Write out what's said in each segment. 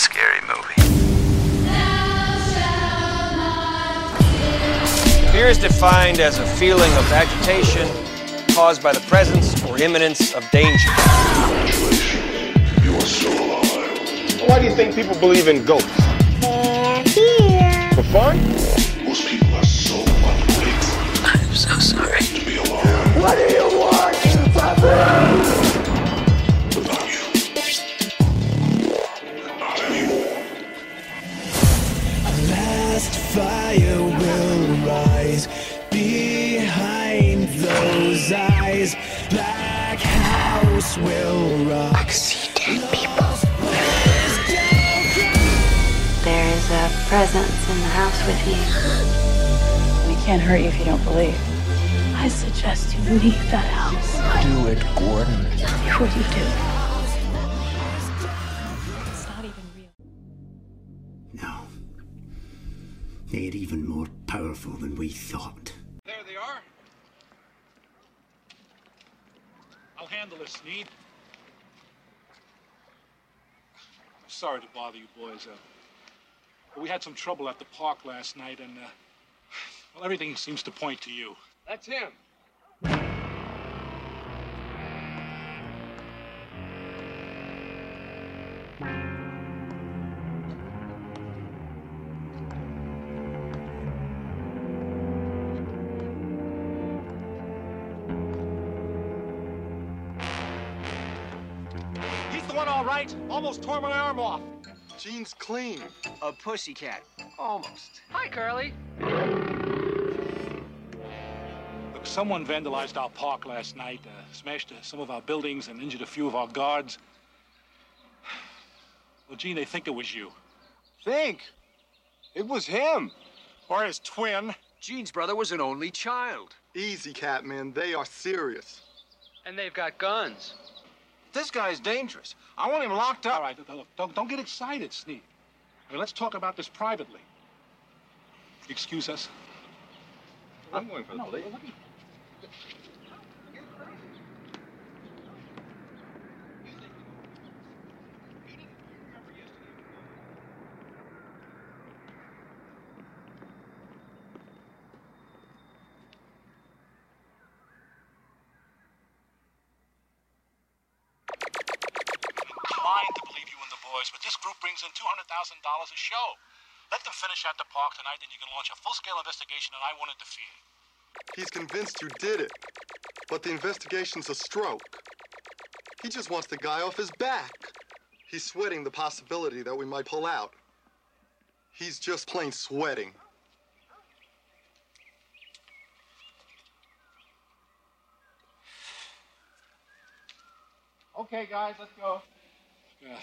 scary movie. Fear is defined as a feeling of agitation caused by the presence or imminence of danger. You are still alive. Why do you think people believe in ghosts? They're here. For fun? Most people are so ungrateful I'm so sorry. to be alive What do you want presence in the house with you. We can't hurt you if you don't believe. I suggest you leave that house Do it, Gordon. before you do. It's not even real. No. They're even more powerful than we thought. There they are. I'll handle this, Sneed. Sorry to bother you boys. Uh, but we had some trouble at the park last night, and uh, well, everything seems to point to you. That's him. He's the one, all right. Almost tore my arm off. Gene's clean. A pussycat. Almost. Hi, Curly. Look, someone vandalized our park last night, uh, smashed uh, some of our buildings, and injured a few of our guards. Well, Gene, they think it was you. Think. It was him. Or his twin. Gene's brother was an only child. Easy, Catman. They are serious. And they've got guns. This guy's dangerous. I want him locked up. All right, look, don't, don't get excited, Sneak. I mean, let's talk about this privately. Excuse us. I'm going for the police. Thousand dollars a show. Let them finish at the park tonight, and you can launch a full-scale investigation, and I won't interfere. He's convinced you did it, but the investigation's a stroke. He just wants the guy off his back. He's sweating the possibility that we might pull out. He's just plain sweating. Okay, guys, let's go. Yeah.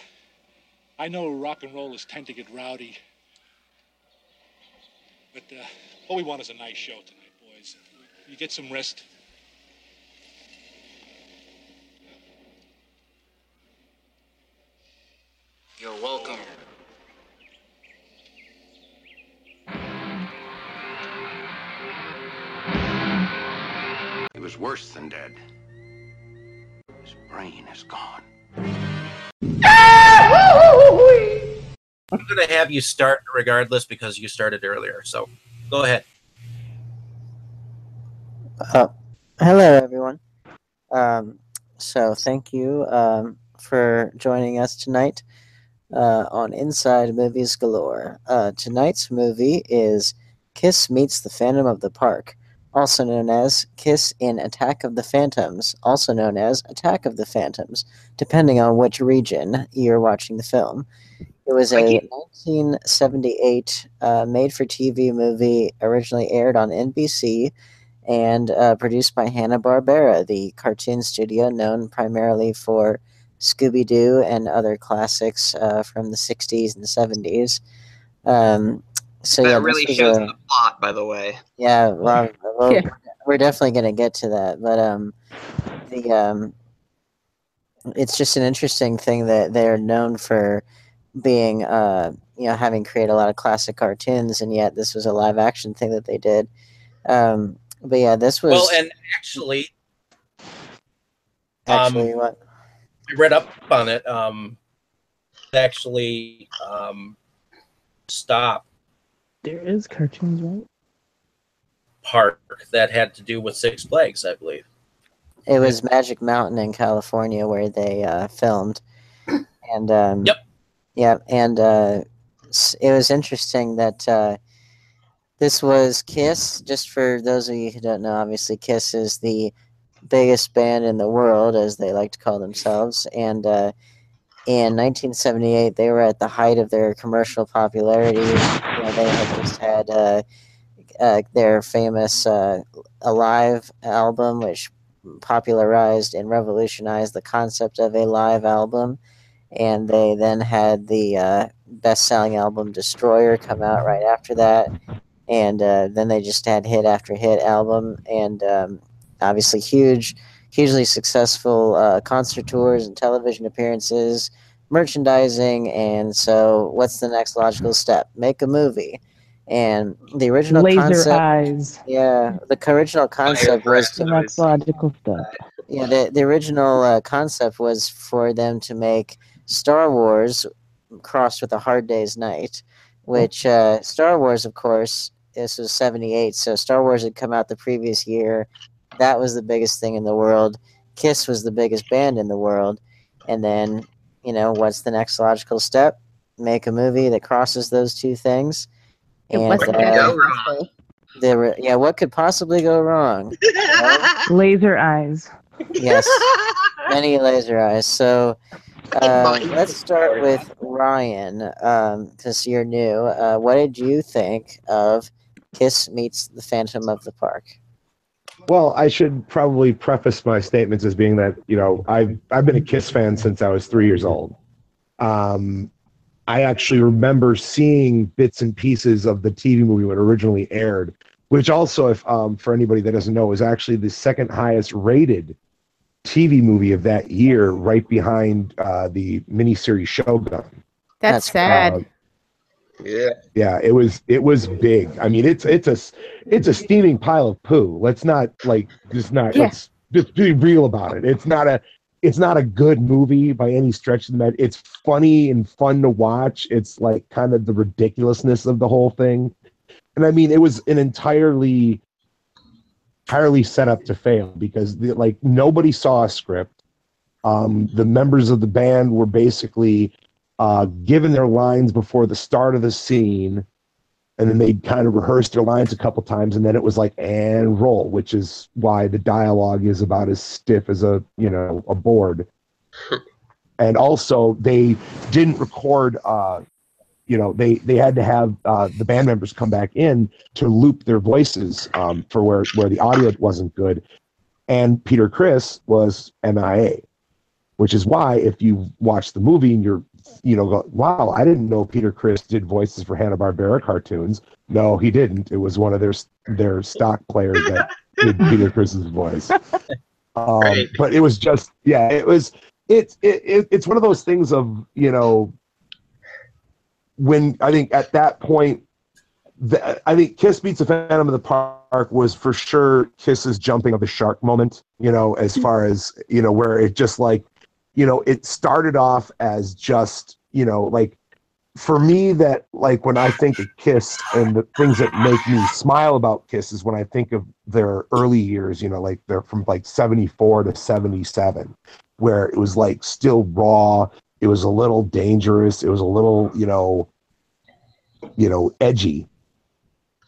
I know rock and rollers tend to get rowdy, but uh, all we want is a nice show tonight, boys. You get some rest. You're welcome. He was worse than dead. His brain is gone. I'm going to have you start regardless because you started earlier. So go ahead. Uh, hello, everyone. Um, so, thank you um, for joining us tonight uh, on Inside Movies Galore. Uh, tonight's movie is Kiss Meets the Phantom of the Park, also known as Kiss in Attack of the Phantoms, also known as Attack of the Phantoms, depending on which region you're watching the film. It was a 1978 uh, made for TV movie, originally aired on NBC and uh, produced by Hanna-Barbera, the cartoon studio known primarily for Scooby-Doo and other classics uh, from the 60s and 70s. Um, so that yeah, really this shows a- the plot, by the way. yeah, well, well, Yeah. we're definitely going to get to that, but um, the um, it's just an interesting thing that they're known for being uh, you know, having created a lot of classic cartoons, and yet this was a live action thing that they did. Um, but yeah, this was Well, and actually, actually um, what I read up on it. Um, actually um, stop There is cartoons, right? park that had to do with Six Flags, I believe. It was Magic Mountain in California where they uh, filmed, and um, Yep. Yeah, and uh, it was interesting that uh, this was Kiss. Just for those of you who don't know, obviously Kiss is the biggest band in the world, as they like to call themselves, and uh, in 1978 they were at the height of their commercial popularity. You know, they had just had uh, uh, their famous uh, Alive album, which popularized and revolutionized the concept of a live album. And they then had the uh, best selling album Destroyer come out right after that. And uh, then they just had hit after hit album. And um, obviously, huge, hugely successful uh, concert tours and television appearances, merchandising. And so, what's the next logical step? Make a movie. And the original Laser concept, eyes. yeah, the original concept was The next logical step. yeah, the the original uh, concept was for them to make Star Wars crossed with A Hard Day's Night, which uh, Star Wars, of course, this was '78, so Star Wars had come out the previous year. That was the biggest thing in the world. Kiss was the biggest band in the world, and then you know what's the next logical step? Make a movie that crosses those two things. Yeah, And what could uh, go wrong? there were, yeah, what could possibly go wrong? Laser eyes. Yes, many laser eyes. So uh, let's start with Ryan, because you're new. Uh, what did you think of Kiss meets the Phantom of the Park? Well, I should probably preface my statements as being that you know I've I've been a Kiss fan since I was three years old. Um, I actually remember seeing bits and pieces of the TV movie when it originally aired, which also, if um, for anybody that doesn't know, was actually the second highest rated TV movie of that year, right behind uh, the miniseries Shogun. That's sad. Uh, yeah, yeah, it was it was big. I mean, it's it's a it's a steaming pile of poo. Let's not like just not Yeah. let's just be real about it. It's not a it's not a good movie by any stretch of the med. It's funny and fun to watch. It's like kind of the ridiculousness of the whole thing. And I mean, it was an entirely entirely set up to fail because the, like nobody saw a script. Um, the members of the band were basically uh, given their lines before the start of the scene, and then they kind of rehearsed their lines a couple times, and then it was like and roll, which is why the dialogue is about as stiff as a you know a board. and also, they didn't record. Uh, you know, they they had to have uh, the band members come back in to loop their voices um, for where where the audio wasn't good, and Peter Criss was MIA which is why if you watch the movie and you're you know go, wow i didn't know peter criss did voices for hanna-barbera cartoons. No he didn't. It was one of their their stock players that did peter criss's voice. Um, Right. but it was just yeah it was it's it, it, it's one of those things of you know when i think at that point the, I think Kiss Meets the Phantom of the Park was for sure Kiss's jumping of the shark moment, you know, as mm-hmm. far as, you know, where it just like, you know, it started off as just, you know, like for me that like when I think of Kiss and the things that make me smile about Kiss is when I think of their early years, you know, like they're from like 74 to 77, where it was like still raw, it was a little dangerous, it was a little, you know, you know, edgy.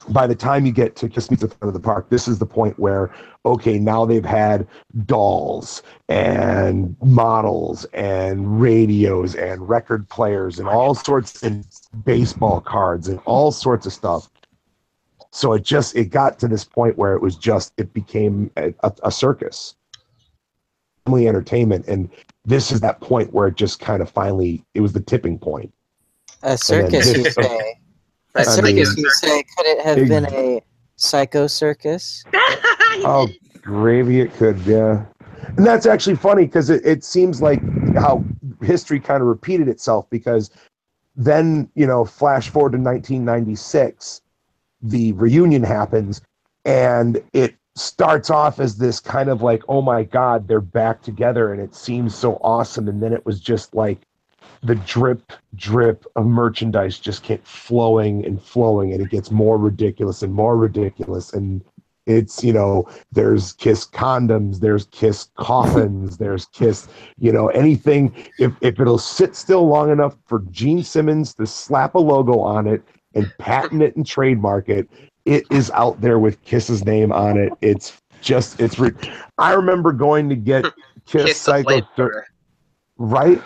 By the time you get to Kiss Meets the Phantom of the Park, this is the point where, okay, now they've had dolls and models and radios and record players and all sorts and baseball cards and all sorts of stuff. So it just it got to this point where it was just it became a, a circus, family entertainment, and this is that point where it just kind of finally it was the tipping point. A circus, you say? A circus, mean- you say? Could it have been a psycho circus? Oh, gravy it could, yeah. And that's actually funny because it, it seems like how history kind of repeated itself because then, you know, flash forward to 1996, the reunion happens and it starts off as this kind of like, oh my God, they're back together and it seems so awesome. And then it was just like, the drip drip of merchandise just kept flowing and flowing and it gets more ridiculous and more ridiculous and it's you know there's kiss condoms there's kiss coffins there's kiss you know anything if, if it'll sit still long enough for gene simmons to slap a logo on it and patent it and trademark it it is out there with kiss's name on it. It's just it's re- i remember going to get kiss, Kiss the psycho flamethrower. right?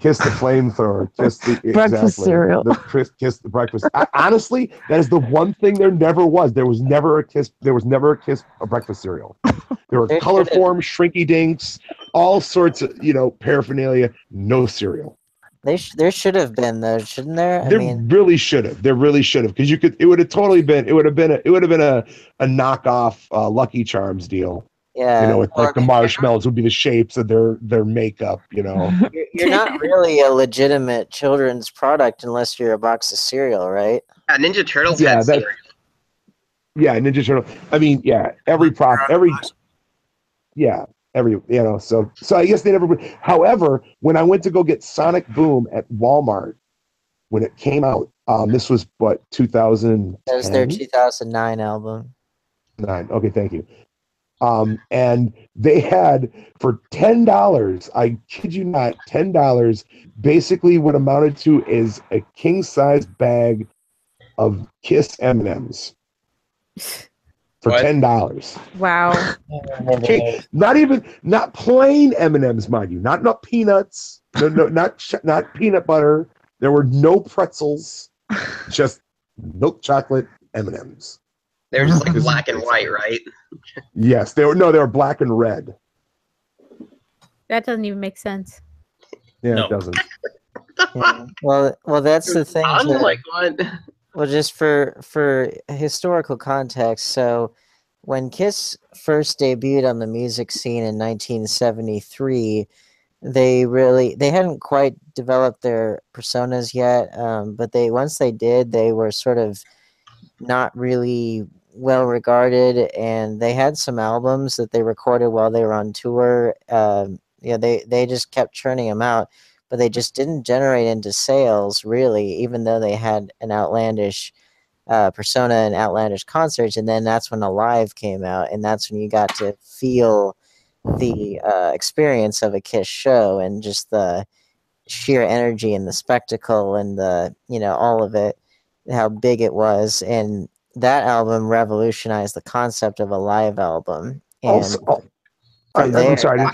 Kiss the flamethrower. Kiss the Breakfast exactly. cereal. the kiss, kiss the breakfast. I, honestly that is the one thing there never was. There was never a kiss there was never a kiss a breakfast cereal. There were There color should've- form shrinky dinks all sorts of you know paraphernalia no cereal They sh- there should have been though, shouldn't there? I there mean, really should have there really should have because you could it would have totally been it would have been a, it would have been a a knockoff uh, lucky charms deal yeah. you know with Well, like the marshmallows would be the shapes of their their makeup you know you're, you're not really a legitimate children's product unless you're a box of cereal, right? Yeah, Ninja Turtles Yeah, had that- cereal. Yeah, Ninja Turtle. I mean, yeah, every prop, every yeah, every you know. So, so I guess they never. would- However, when I went to go get Sonic Boom at Walmart when it came out, um, this was what two thousand That was their 2009 album. nine. Okay, thank you. Um, and they had for ten dollars, I kid you not, ten dollars, basically what amounted to is a king size bag of Kiss M and M's for What? ten dollars. Wow. Okay, not even not plain M and M's, mind you, not not peanuts, no, no, not not peanut butter. There were no pretzels, just milk chocolate M and M's. They were just like black and white, right? Yes, they were no, they were black and red. That doesn't even make sense. Yeah, No. it doesn't. Yeah. Well, well, that's the thing. I'm too. like, what? Well, just for for historical context, so when Kiss first debuted on the music scene in 1973, they really they hadn't quite developed their personas yet, um, but they once they did, they were sort of not really well regarded, and they had some albums that they recorded while they were on tour. Um, yeah, they they just kept churning them out but they just didn't generate into sales really, even though they had an outlandish uh, persona and outlandish concerts. And then that's when Alive came out, and that's when you got to feel the uh, experience of a Kiss show and just the sheer energy and the spectacle and the you know all of it, how big it was, and that album revolutionized the concept of a live album. And Also, oh, I, there, sorry. I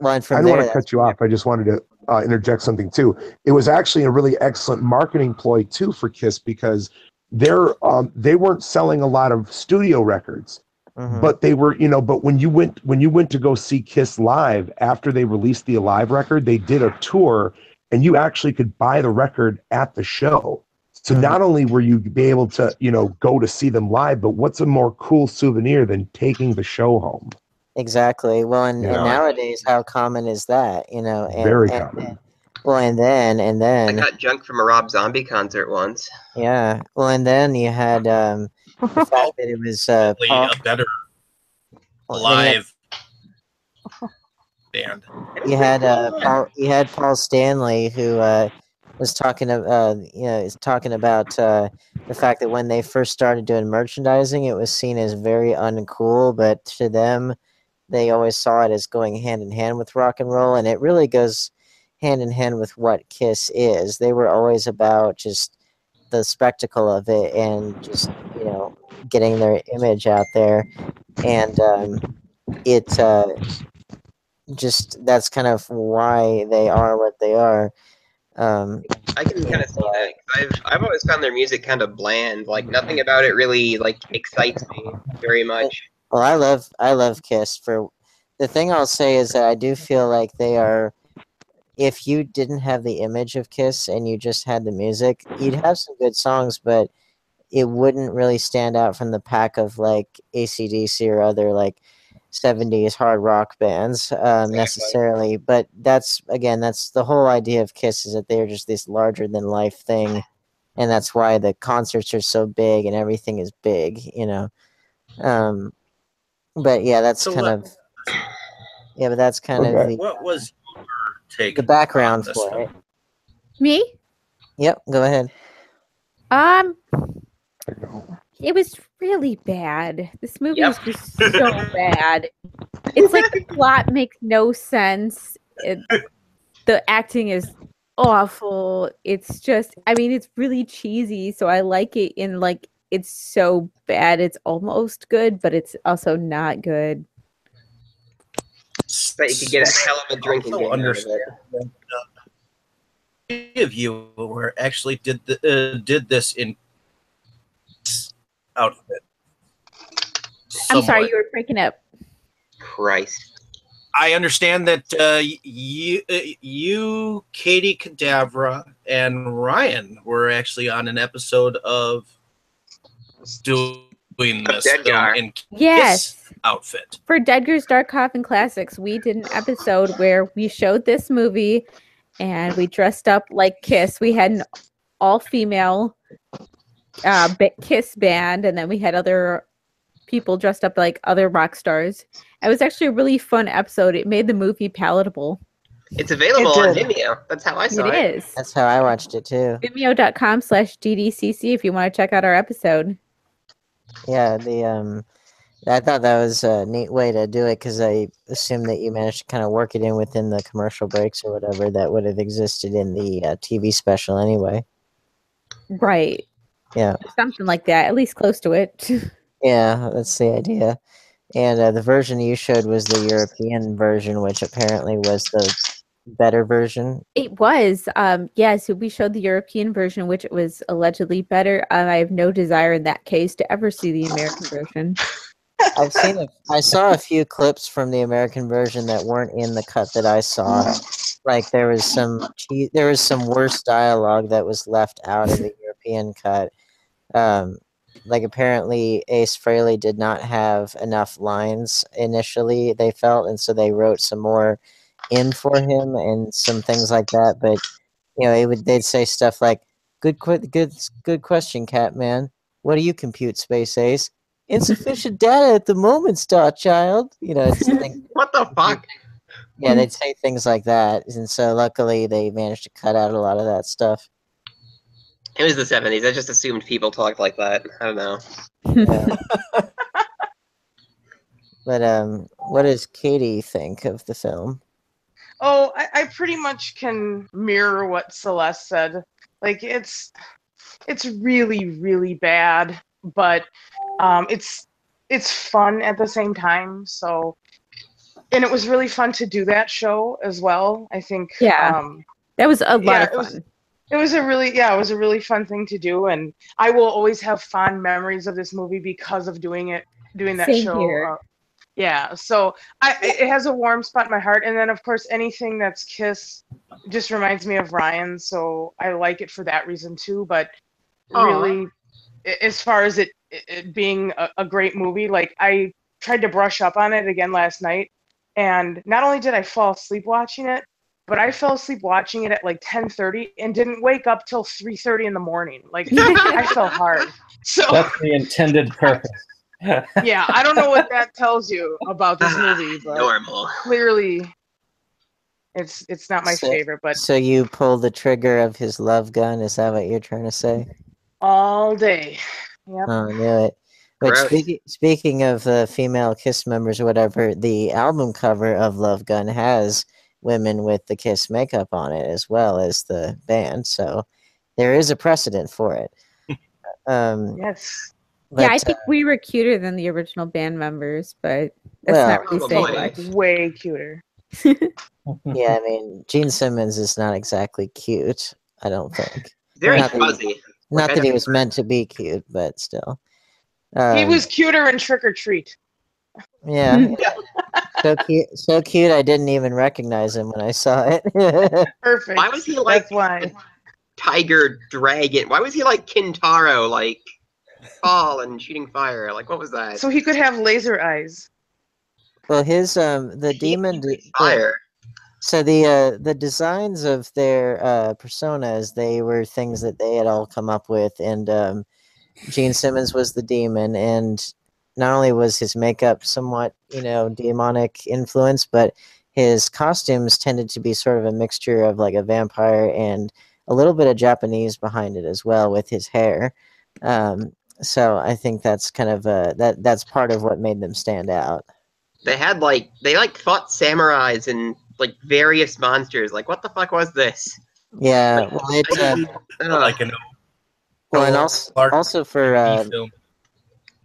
well, and I from didn't there, want to cut you off. I just wanted to uh, interject something too. It was actually a really excellent marketing ploy too for Kiss because they're um, they weren't selling a lot of studio records, Mhm. but they were you know. But when you went when you went to go see Kiss live after they released the Alive record, they did a tour, and you actually could buy the record at the show. So Mhm. not only were you be able to you know go to see them live, but what's a more cool souvenir than taking the show home? Exactly. Well, and, and nowadays, how common is that? You know, and, Very and- common. and- well, and then and then I got junk from a Rob Zombie concert once. yeah. Well, and then you had um, the fact that it was uh, Probably Paul, a better well, then live band. you had uh, Paul, you had Paul Stanley who uh, was talking of, uh, you know is talking about uh, the fact that when they first started doing merchandising, it was seen as very uncool, but to them, they always saw it as going hand in hand with rock and roll, and it really goes hand in hand with what Kiss is. They were always about just the spectacle of it and just you know getting their image out there, and um, it. Uh, just that's kind of why they are what they are. Um, I can kind of see that. I've I've always found their music kind of bland. Like nothing about it really like excites me very much. Well, I love I love Kiss for the thing I'll say is that I do feel like they are. If you didn't have the image of Kiss and you just had the music, you'd have some good songs, but it wouldn't really stand out from the pack of like ACDC or other like 70s hard rock bands um, necessarily. But that's again, that's the whole idea of Kiss is that they're just this larger than life thing, and that's why the concerts are so big and everything is big, you know. Um, but yeah, that's So kind what- of yeah, but that's kind of the What was your take? the background for one? it. Me? Yep, go ahead. Um, it was really bad. This movie is just so bad. It's like the plot makes no sense. It, the acting is awful. It's just, I mean, it's really cheesy. So I like it in like it's so bad. It's almost good, but it's also not good. But you could get a hell of a drinking Also game out of understand it. uh, of you were actually did the, uh, did this in outfit. I'm sorry, you were breaking up. Christ. I understand that uh, you, uh, you, Katie Cadavra, and Ryan were actually on an episode of doing this film Deadgar. in Yes. Kiss outfit. For Dedgar's Dark Coffin Classics, we did an episode where we showed this movie and we dressed up like Kiss. We had an all female uh, ba- Kiss band, and then we had other people dressed up like other rock stars. It was actually a really fun episode. It made the movie palatable. It's available on. Vimeo. That's how I saw It it. is. That's how I watched it too. Vimeo.com slash DDCC if you want to check out our episode. Yeah, the um, I thought that was a neat way to do it because I assumed that you managed to kind of work it in within the commercial breaks or whatever that would have existed in the uh, TV special anyway. Right. Yeah, Something like that, at least close to it. yeah, that's the idea. And uh, the version you showed was the European version, which apparently was the better version. It was, um, yes. we showed the European version, which was allegedly better. Um, I have no desire in that case to ever see the American version. I've seen a, I saw a few clips from the American version that weren't in the cut that I saw. Like there was some there was some worse dialogue that was left out of the European cut. Um, like apparently Ace Frehley did not have enough lines initially. They felt, and so they wrote some more in for him and some things like that. But you know, it would they'd say stuff like, "Good, que- good, good question, Catman. What do you compute, Space Ace?" Insufficient data at the moment, Star Child. You know, it's things, What the fuck? yeah, they'd say things like that, and so luckily they managed to cut out a lot of that stuff. It was the 70s. I just assumed people talked like that. I don't know. Yeah. but um, what does Katie think of the film? Oh, I, I pretty much can mirror what Celeste said. Like it's it's really, really bad, but um it's it's fun at the same time. So and it was really fun to do that show as well. I think Yeah. um That was a lot yeah, of it was- fun. it was a really yeah, it was a really fun thing to do and I will always have fond memories of this movie because of doing it doing that Same show. here. Yeah, so I it it has a warm spot in my heart and then of course anything that's Kiss just reminds me of Ryan, so I like it for that reason too, but Aw. really as far as it, it- it being a, a great movie, like I tried to brush up on it again last night and not only did I fall asleep watching it, but I fell asleep watching it at like 10:30 and didn't wake up till 3:30 in the morning. Like I fell hard. So That's the intended purpose. Yeah, I don't know what that tells you about this movie, but Normal. clearly it's it's not my So- favorite, but So you pull the trigger of his love gun? Is that what you're trying to say? all day. Yep. Oh, I knew it. But speaking speaking of uh, female Kiss members or whatever, the album cover of Love Gun has women with the Kiss makeup on it as well as the band. So there is a precedent for it. um, Yes. But, yeah, I uh, think we were cuter than the original band members, but that's Well- not really saying Probably. much. Way cuter. yeah, I mean, Gene Simmons is not exactly cute. I don't think. Very Not that he- fuzzy. Not that he was meant to be cute, but still. he Um, was cuter in Trick or Treat. Yeah. so cute. So cute. I didn't even recognize him when I saw it. Perfect. Why was he like That's why. Tiger Dragon? Why was he like Kintaro, like fall and shooting fire? Like what was that? So he could have laser eyes. well, his um, the demon. de- fire. So the uh, the designs of their uh, personas, they were things that they had all come up with, and um, Gene Simmons was the demon, and not only was his makeup somewhat, you know, demonic influence, but his costumes tended to be sort of a mixture of like a vampire and a little bit of Japanese behind it as well with his hair. Um, so I think that's kind of uh, that that's part of what made them stand out. They had like they like fought samurais and like various monsters. Like what the fuck was this? Yeah, well, it, uh, like an well, and also also for uh,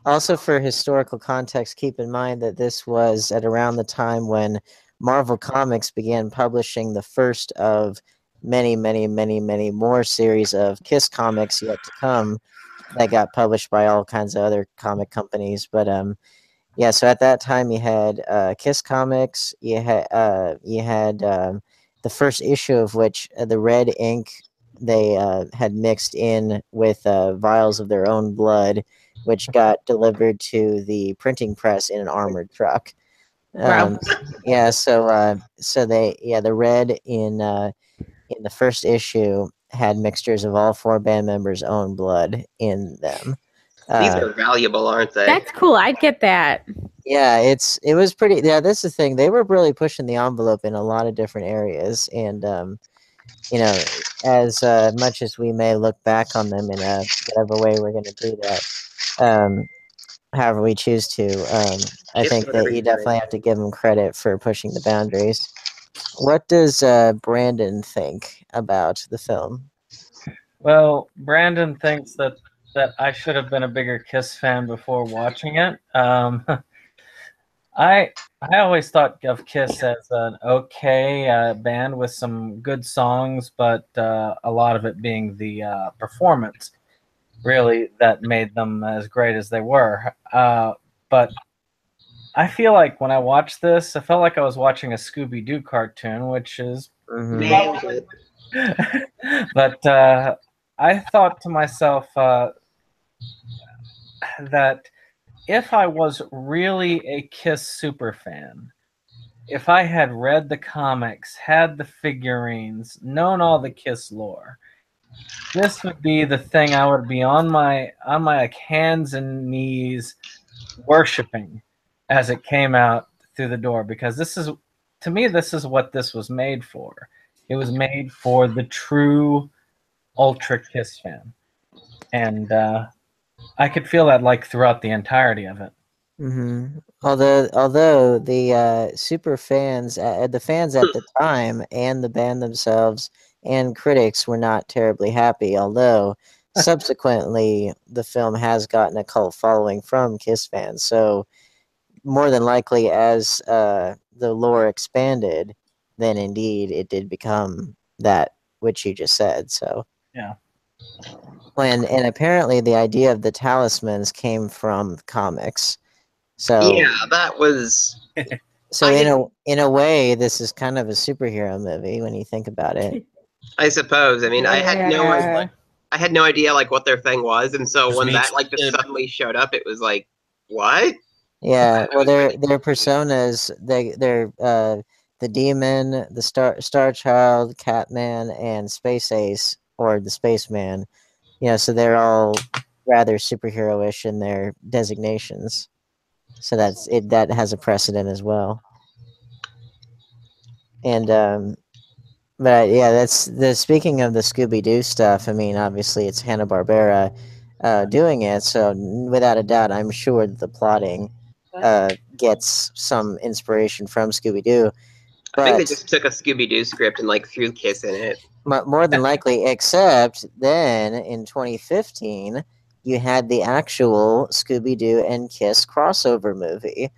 also for historical context, keep in mind that this was at around the time when Marvel Comics began publishing the first of many, many, many, many more series of Kiss comics yet to come that got published by all kinds of other comic companies. But um, yeah, so at that time you had uh, Kiss Comics, you had uh, you had um, the first issue of which uh, the red ink they uh, had mixed in with uh, vials of their own blood, which got delivered to the printing press in an armored truck. Wow. Um, yeah, so uh, so they yeah the red in uh, in the first issue had mixtures of all four band members' own blood in them. These Uh, are valuable, aren't they? That's cool. I'd get that. yeah, it's it was pretty. Yeah, that's the thing. They were really pushing the envelope in a lot of different areas, and um, you know, as uh, much as we may look back on them in a whatever way we're going to do that, um, however we choose to, um, I Yes, think that you you definitely have to give them credit for pushing the boundaries. What does uh, Brandon think about the film? Well, Brandon thinks that that I should have been a bigger Kiss fan before watching it. Um, I I always thought of Kiss as an okay uh, band with some good songs, but uh, a lot of it being the uh, performance really that made them as great as they were. Uh, but I feel like when I watched this, I felt like I was watching a Scooby Doo cartoon, which is Nailed it. but uh, I thought to myself uh, that if I was really a Kiss super fan, if I had read the comics, had the figurines, known all the Kiss lore, this would be the thing I would be on my on my like, hands and knees worshiping as it came out through the door because this is to me this is what this was made for. It was made for the true ultra Kiss fan, and uh, I could feel that like throughout the entirety of it. hmm Although, although the uh, super fans, uh, the fans at the time, and the band themselves, and critics were not terribly happy. Although subsequently, the film has gotten a cult following from Kiss fans. So, more than likely, as uh, the lore expanded, then indeed it did become that which you just said. So, Yeah. and and apparently the idea of the talismans came from comics. So Yeah, that was. so in a in a way, this is kind of a superhero movie when you think about it. I suppose. I mean, I had no idea. I had no idea like what their thing was, and so when that like just suddenly showed up, it was like, what? Yeah, well, their their personas, they they're uh, the demon, the star Star Child, Catman, and Space Ace or the Spaceman. You know, so they're all rather superhero-ish in their designations. So that's it. That has a precedent as well. And um, but yeah, that's the speaking of the Scooby Doo stuff. I mean, obviously it's Hanna Barbera uh, doing it, so without a doubt, I'm sure the plotting uh, gets some inspiration from Scooby Doo. I think they just took a Scooby Doo script and like threw Kiss in it. mo- more than likely, except then in 2015, you had the actual Scooby Doo and Kiss crossover movie.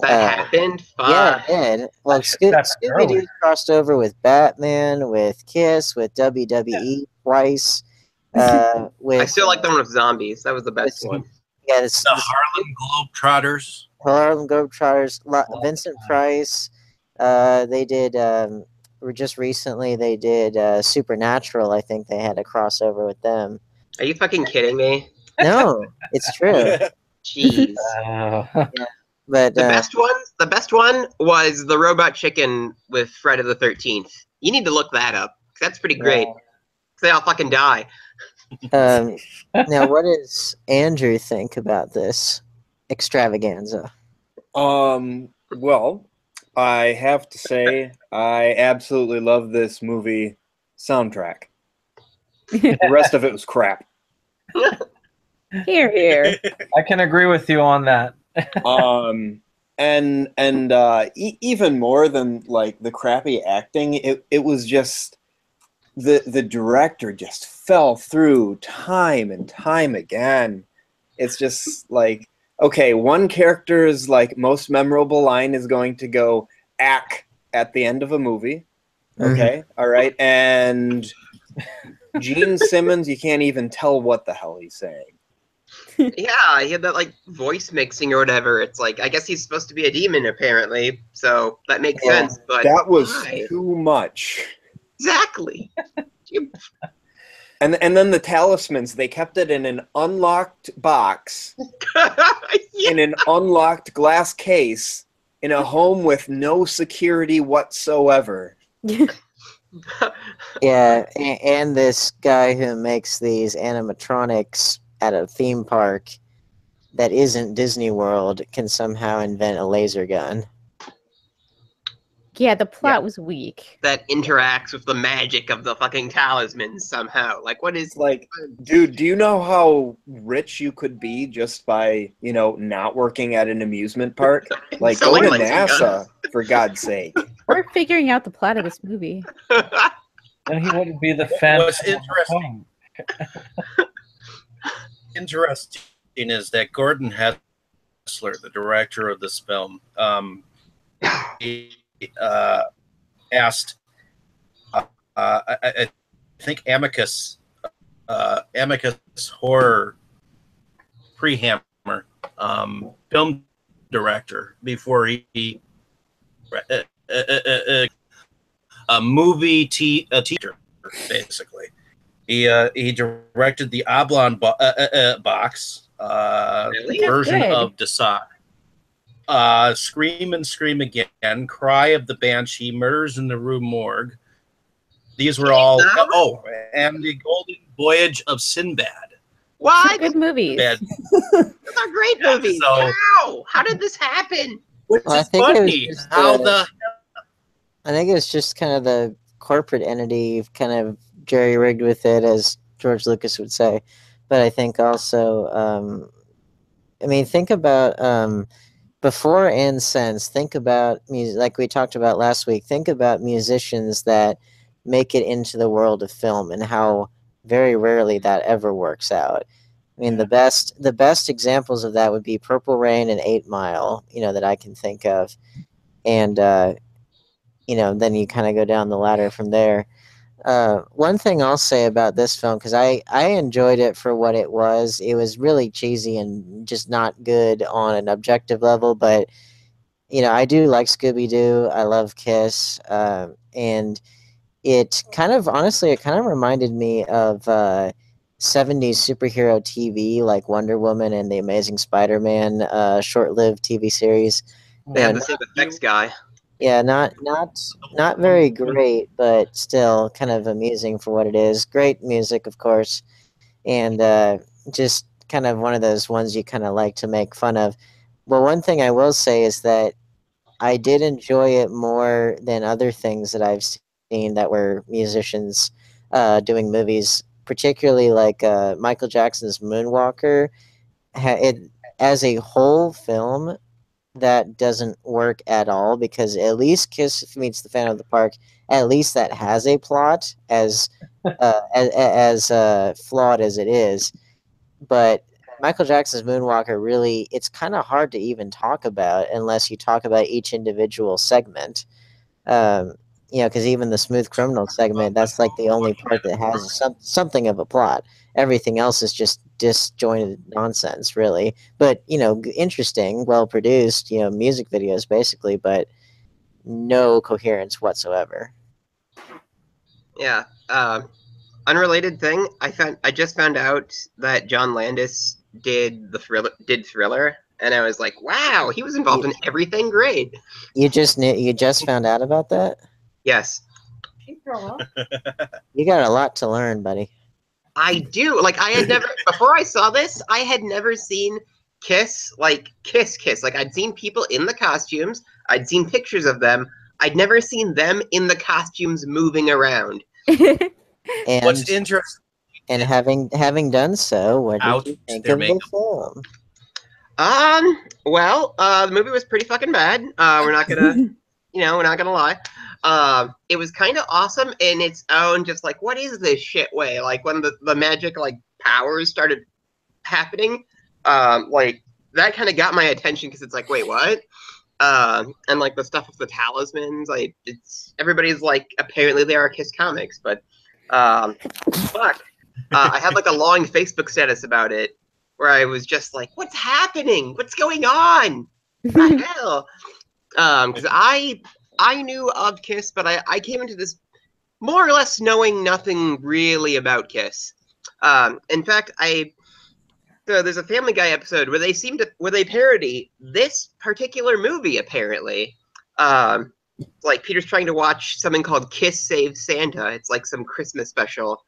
That Uh, happened. Fuck. Yeah, it did. Well, Sco- Scooby Doo crossed over with Batman, with Kiss, with WWE twice. Uh, with I still like the one with zombies. That was the best With- one. yeah, it's The Harlem Globetrotters. Harlem Globetrotters, Vincent Price. Uh, they did um, just recently. They did uh, Supernatural. I think they had a crossover with them. Are you fucking kidding me? No, it's true. Jeez. Uh, But The uh, best one, the best one was the Robot Chicken with Friday the Thirteenth. You need to look that up. That's pretty great. 'Cause They all fucking die. um, now, what does Andrew think about this extravaganza? Um, well, I have to say, I absolutely love this movie soundtrack. The rest of it was crap. Here, here. I can agree with you on that. um and and uh e- even more than like the crappy acting it it was just the the director just fell through time and time again it's just like okay one character's like most memorable line is going to go ack at the end of a movie mm-hmm. okay all right and gene simmons you can't even tell what the hell he's saying yeah, he had that like voice mixing or whatever. It's like I guess he's supposed to be a demon apparently, so that makes Well, sense. But that was why? too much exactly. And and then the talismans, they kept it in an unlocked box, in an unlocked glass case, in a home with no security whatsoever. Yeah, and, and this guy who makes these animatronics at a theme park that isn't Disney World can somehow invent a laser gun. Yeah, the plot was weak. that interacts with the magic of the fucking talismans somehow. Like what is Like, dude, do you know how rich you could be just by, you know, not working at an amusement park? Like, go to NASA, for God's sake. We're figuring out the plot of this movie. And he wouldn't be the fan. What's interesting, interesting is that Gordon Hessler, the director of this film, um, he, uh, asked, uh, uh, I, I think Amicus, uh, Amicus Horror Prehammer, um, film director before he, uh, uh, a movie te- a teacher, basically. He uh, he directed the Oblong bo- uh, uh, box uh, Really? version Good. of Desai. Uh, Scream and Scream Again, Cry of the Banshee, Murders in the Rue Morgue. These were all oh, and the Golden Voyage of Sinbad. What? Good movies. Bad. Those are great movies. So- How? How did this happen? Which Well, I is think it was funny. just, How uh, the I think it's just kind of the corporate entity kind of jerry rigged with it, as George Lucas would say. But I think also, um, I mean, think about um, before and since. Think about music, like we talked about last week. Think about musicians that make it into the world of film and how very rarely that ever works out. I mean, the best the best examples of that would be Purple Rain and Eight Mile. You know that I can think of, and uh, you know, then you kind of go down the ladder from there. Uh, one thing I'll say about this film, because I, I enjoyed it for what it was, it was really cheesy and just not good on an objective level, but, you know, I do like Scooby Doo. I love Kiss. Um, and it kind of, honestly, it kind of reminded me of uh, 70s superhero TV like Wonder Woman and the Amazing Spider Man uh, short lived TV series. Had And- the same effects guy. Yeah, not not not very great, but still kind of amusing for what it is. Great music, of course, and uh, just kind of one of those ones you kind of like to make fun of. Well, one thing I will say is that I did enjoy it more than other things that I've seen that were musicians uh, doing movies, particularly like uh, Michael Jackson's Moonwalker. It as a whole film that doesn't work at all because at least Kiss meets the Phantom of the Park. At least that has a plot, as uh, as, as uh, flawed as it is. But Michael Jackson's Moonwalker really, it's kind of hard to even talk about unless you talk about each individual segment. Um, you know, because even the Smooth Criminal segment, that's like the only part that has some, something of a plot. Everything else is just disjointed nonsense, really. But you know, interesting, well produced. You know, music videos basically, but no coherence whatsoever. Yeah. Uh, unrelated thing. I found. I just found out that John Landis did the thriller. Did Thriller, and I was like, wow, he was involved in everything. Great. You just knew, you just found out about that. Yes. You got a lot to learn, buddy. I do. Like I had never before I saw this, I had never seen Kiss like Kiss Kiss. Like I'd seen people in the costumes, I'd seen pictures of them. I'd never seen them in the costumes moving around. And What's interesting And having having done so, what did Out you think their of the film? Um. Well, uh, the movie was pretty fucking bad. Uh, we're not gonna, you know, we're not gonna lie. Um, it was kind of awesome in its own, just like, what is this shit way? Like when the the magic like powers started happening, um, like that kind of got my attention because it's like, wait, what? Um, and like the stuff with the talismans, like it's everybody's like apparently they are Kiss comics, but um, fuck. Uh, I had like a long Facebook status about it where I was just like, "What's happening? What's going on? What the hell?" Um, because I I knew of Kiss, but I I came into this more or less knowing nothing really about Kiss. Um, in fact, I so there's a Family Guy episode where they seem to where they parody this particular movie. Apparently, um, like Peter's trying to watch something called Kiss Save Santa. It's like some Christmas special.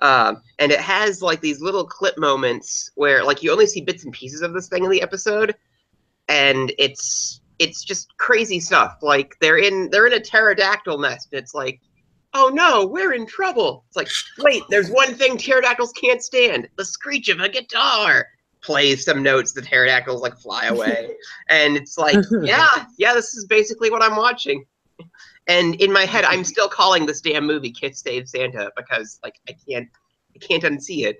Um, and it has like these little clip moments where like you only see bits and pieces of this thing in the episode, and it's it's just crazy stuff. Like they're in they're in a pterodactyl nest. And it's like, oh no, we're in trouble. It's like, wait, there's one thing pterodactyls can't stand: the screech of a guitar. Plays some notes, the pterodactyls like fly away, and it's like, yeah, yeah, this is basically what I'm watching. And in my head, I'm still calling this damn movie "Kiss Save Santa" because like I can't, I can't unsee it.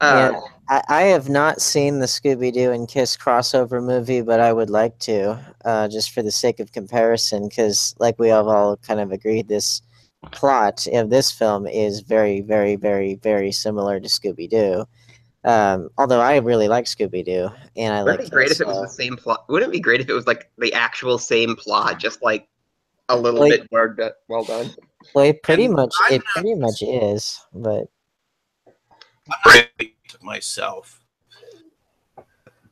Uh, yeah, I, I have not seen the Scooby Doo and Kiss crossover movie, but I would like to, uh, just for the sake of comparison, because like we have all kind of agreed, this plot of this film is very, very, very, very similar to Scooby Doo. Um, although I really like Scooby Doo, and I Wouldn't like it be great if it was the same plot? Wouldn't it be great if it was like the actual same plot, just like a little Like- bit more well done? Well, it pretty much it pretty much is, but myself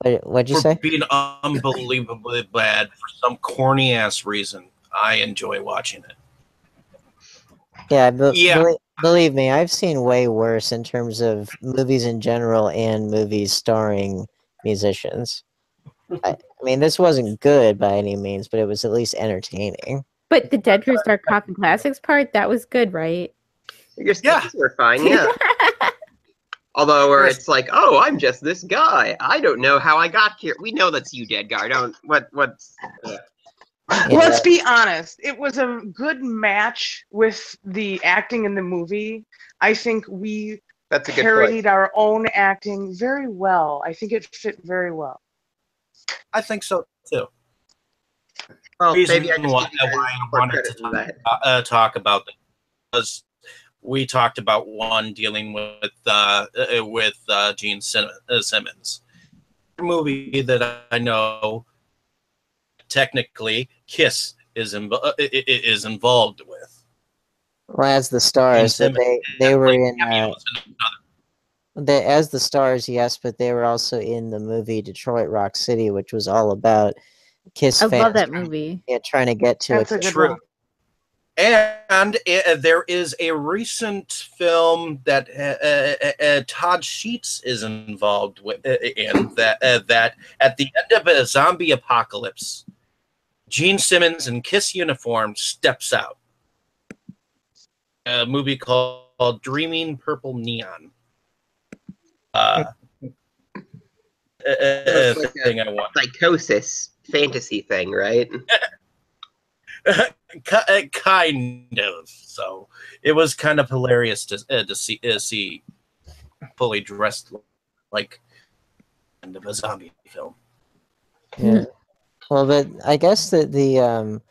what, what'd you for say? being unbelievably bad for some corny ass reason. I enjoy watching it. Yeah, but Yeah. belie- believe me, I've seen way worse in terms of movies in general and movies starring musicians. I, I mean, this wasn't good by any means, but it was at least entertaining. But the Dedgar's Dark Coffin Classics part, that was good, right? Your sketches were fine, yeah. Although where it's like, oh, I'm just this guy. I don't know how I got here. We know that's you, dead guy. Don't what what's uh, Let's be honest. It was a good match with the acting in the movie. I think we That's a good point. parodied our own acting very well. I think it fit very well. I think so too. Well, reason maybe I just why, give you guys why I wanted to talk, uh, talk about this was we talked about one dealing with uh, uh, with uh, Gene Sim- uh, Simmons movie that I know technically Kiss is inv- uh, i- i- is involved with. Well, as the stars, but Simmons. they they were in uh, they, as the stars, yes, but they were also in the movie Detroit Rock City, which was all about Kiss I fans. love that movie. Yeah, trying to get to That's it. a good True. one. And uh, there is a recent film that uh, uh, uh, Todd Sheets is involved with uh, in that uh, that at the end of a zombie apocalypse, Gene Simmons in Kiss uniform steps out. A movie called Dreaming Purple Neon. Uh, uh, uh, like thing I a want. psychosis fantasy thing, right? Ki- uh, kind of. So it was kind of hilarious to uh, to see uh, see fully dressed like end of a zombie film. Yeah. Well, but I guess that the um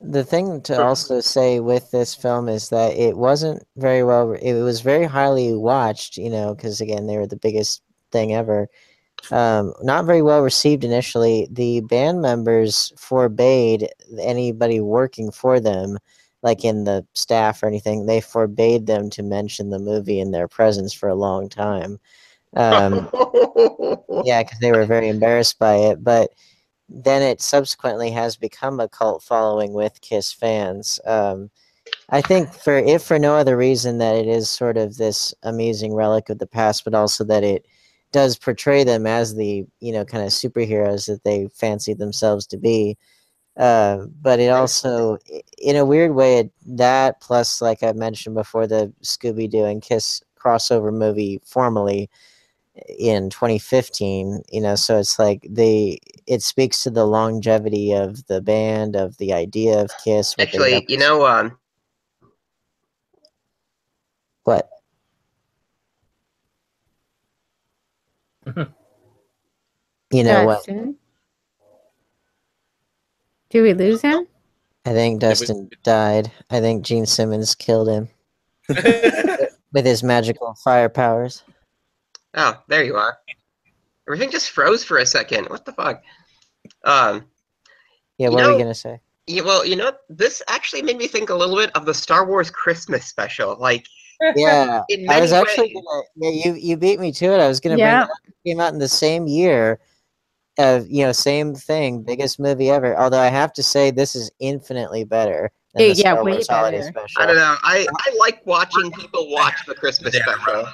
the thing to also say with this film is that it wasn't very well. It was very highly watched, you know, because again they were the biggest thing ever. Um, not very well received initially. The band members forbade anybody working for them, like in the staff or anything. They forbade them to mention the movie in their presence for a long time. Um, yeah, because they were very embarrassed by it. But then it subsequently has become a cult following with Kiss fans. Um, I think for if for no other reason that it is sort of this amazing relic of the past, but also that it does portray them as the you know kind of superheroes that they fancy themselves to be. Uh, but it also, in a weird way, it, that plus, like I mentioned before, the Scooby Doo and Kiss crossover movie formally in 2015 you know so it's like they it speaks to the longevity of the band of the idea of kiss Actually, you know, um, what you know what Do we lose him? i think dustin died i think gene simmons killed him with his magical fire powers oh, there you are. Everything just froze for a second. What the fuck? Um, yeah You what are know- you gonna say yeah, well, you know, this actually made me think a little bit of the Star Wars Christmas special. Like, yeah i many was actually gonna yeah you you beat me to it i was gonna Yeah. bring it up. It came out in the same year of you know same thing biggest movie ever although i have to say this is infinitely better than Yeah, the yeah, Star way Wars holiday better. special I don't know. I, I like watching people watch the Christmas special.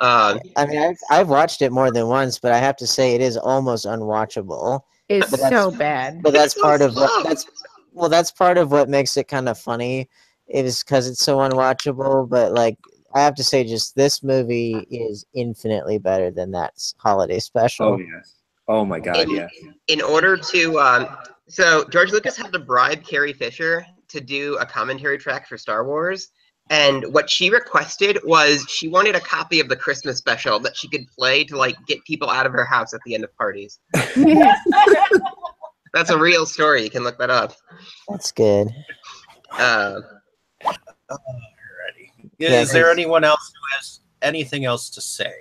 Um, I mean, I've, I've watched it more than once, but I have to say it is almost unwatchable. It's so bad. But that's It's so part of what that's well, that's part of what makes it kind of funny. It is because it's so unwatchable. But like, I have to say, just this movie is infinitely better than that holiday special. Oh yes. Oh my God, in, yes. in order to, um, so George Lucas had to bribe Carrie Fisher to do a commentary track for Star Wars. And what she requested was she wanted a copy of the Christmas special that she could play to like get people out of her house at the end of parties. That's a real story. You can look that up. That's good. Uh, Yeah, Yeah, is there anyone else who has anything else to say?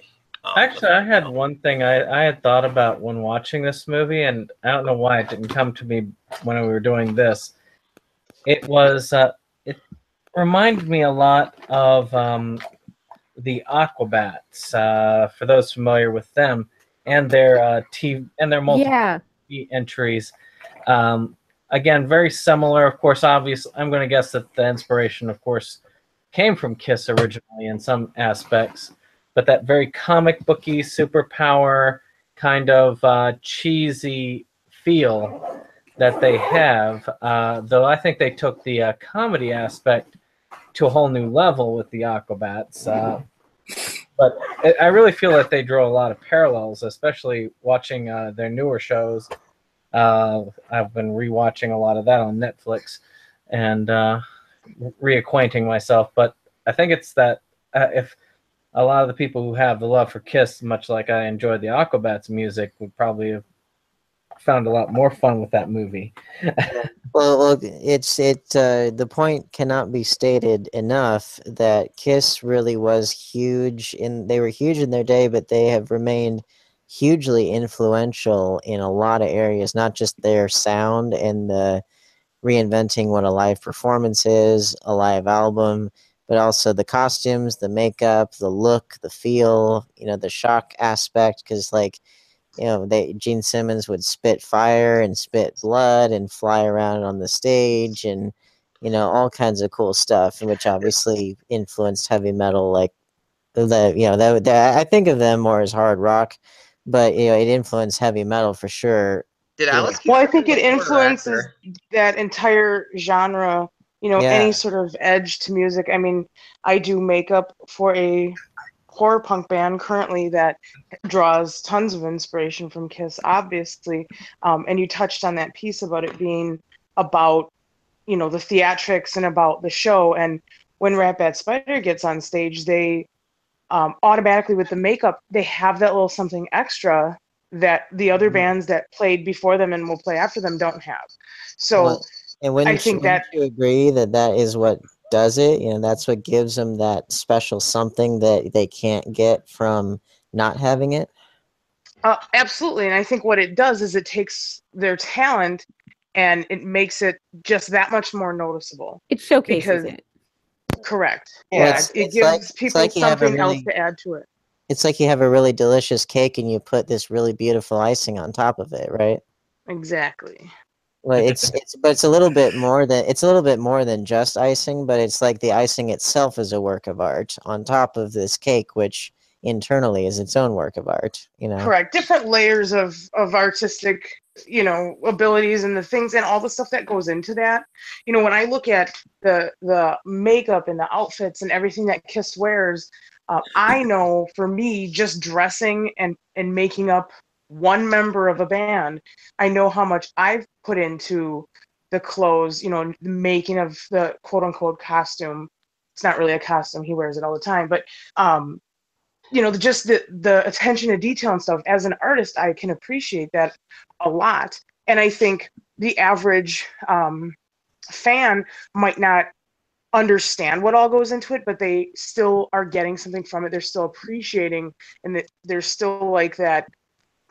Um, Actually, I had one thing I, I had thought about when watching this movie, and I don't know why it didn't come to me when we were doing this. It was uh, it reminded me a lot of um, the Aquabats. Uh, for those familiar with them, and their uh, TV and their multi Yeah. entries. Um, again, very similar. Of course, obviously, I'm going to guess that the inspiration, of course, came from Kiss originally in some aspects, but that very comic booky, superpower kind of uh, cheesy feel that they have. Uh, though I think they took the uh, comedy aspect to a whole new level with the Aquabats. Uh, but I- really feel that they draw a lot of parallels, especially watching uh, their newer shows. Uh, I've been rewatching a lot of that on Netflix and uh, reacquainting myself. But I think it's that uh, if a lot of the people who have the love for Kiss, much like I enjoyed the Aquabats music, would probably have found a lot more fun with that movie. Well, well, it's it. Uh, the point cannot be stated enough that Kiss really was huge and They were huge in their day, but they have remained hugely influential in a lot of areas. Not just their sound and the reinventing what a live performance is, a live album, but also the costumes, the makeup, the look, the feel. You know, the shock aspect. Because like you know, they Gene Simmons would spit fire and spit blood and fly around on the stage and you know all kinds of cool stuff, which obviously influenced heavy metal. Like the you know that, that I think of them more as hard rock, but you know it influenced heavy metal for sure. did Yeah. Alice? Well, I think it Cooper was a former influences that entire genre. You know, Yeah. any sort of edge to music. I mean, I do makeup for a horror punk band currently that draws tons of inspiration from Kiss, obviously. Um, and you touched on that piece about it being about, you know, the theatrics and about the show. And when Rat Bat Spider gets on stage, they um, automatically with the makeup, they have that little something extra that the other Mhm. bands that played before them and will play after them don't have. So Well, and wouldn't, I think you, that- you agree that that is what does it? You know, that's what gives them that special something that they can't get from not having it. Uh, absolutely. And I think what it does is it takes their talent and it makes it just that much more noticeable. It showcases Because- it. Correct. Well, Yeah. it's- it it's gives like- people like you have a something else to add to it. It's like you have a really delicious cake and you put this really beautiful icing on top of it, right? Exactly. Well, it's it's but it's a little bit more than it's a little bit more than just icing, but it's like the icing itself is a work of art on top of this cake, which internally is its own work of art. You know, Correct. Different layers of of artistic, you know, abilities and the things and all the stuff that goes into that. You know, when I look at the the makeup and the outfits and everything that Kiss wears, Uh, I know for me, just dressing and and making up one member of a band, I know how much I've put into the clothes, you know, the making of the quote unquote costume. It's not really a costume; he wears it all the time, but um, you know, the, just the the attention to detail and stuff. As an artist, I can appreciate that a lot, and I think the average um, fan might not understand what all goes into it, but they still are getting something from it. They're still appreciating, and that there's still like that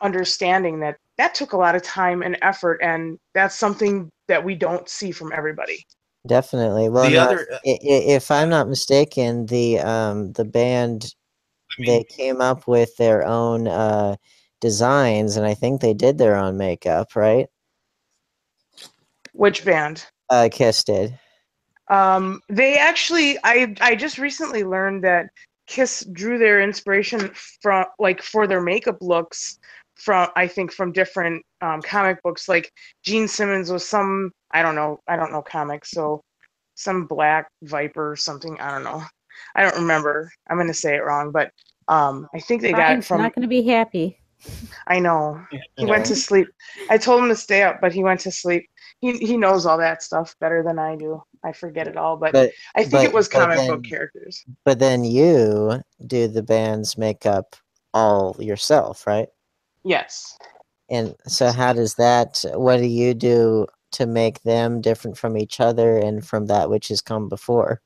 understanding that that took a lot of time and effort, and that's something that we don't see from everybody. Definitely. Well, The no, other- i- i- if I'm not mistaken, the um the band they came up with their own uh designs, and I think they did their own makeup, right? Which band? Uh, Kiss did. Um, they actually, I I just recently learned that Kiss drew their inspiration from like for their makeup looks from I think from different um, comic books. Like Gene Simmons was some I don't know I don't know comics, so some Black Viper or something I don't know. I don't remember. I'm gonna say it wrong, but um, I think they got it Ryan's from. not going to be happy. I know. He went to sleep. I told him to stay up, but he went to sleep. He he knows all that stuff better than I do. I forget it all, but, But- I think but- it was but comic then- book characters. But then you do the band's makeup all yourself, right? Yes. And so how does that what do you do to make them different from each other and from that which has come before?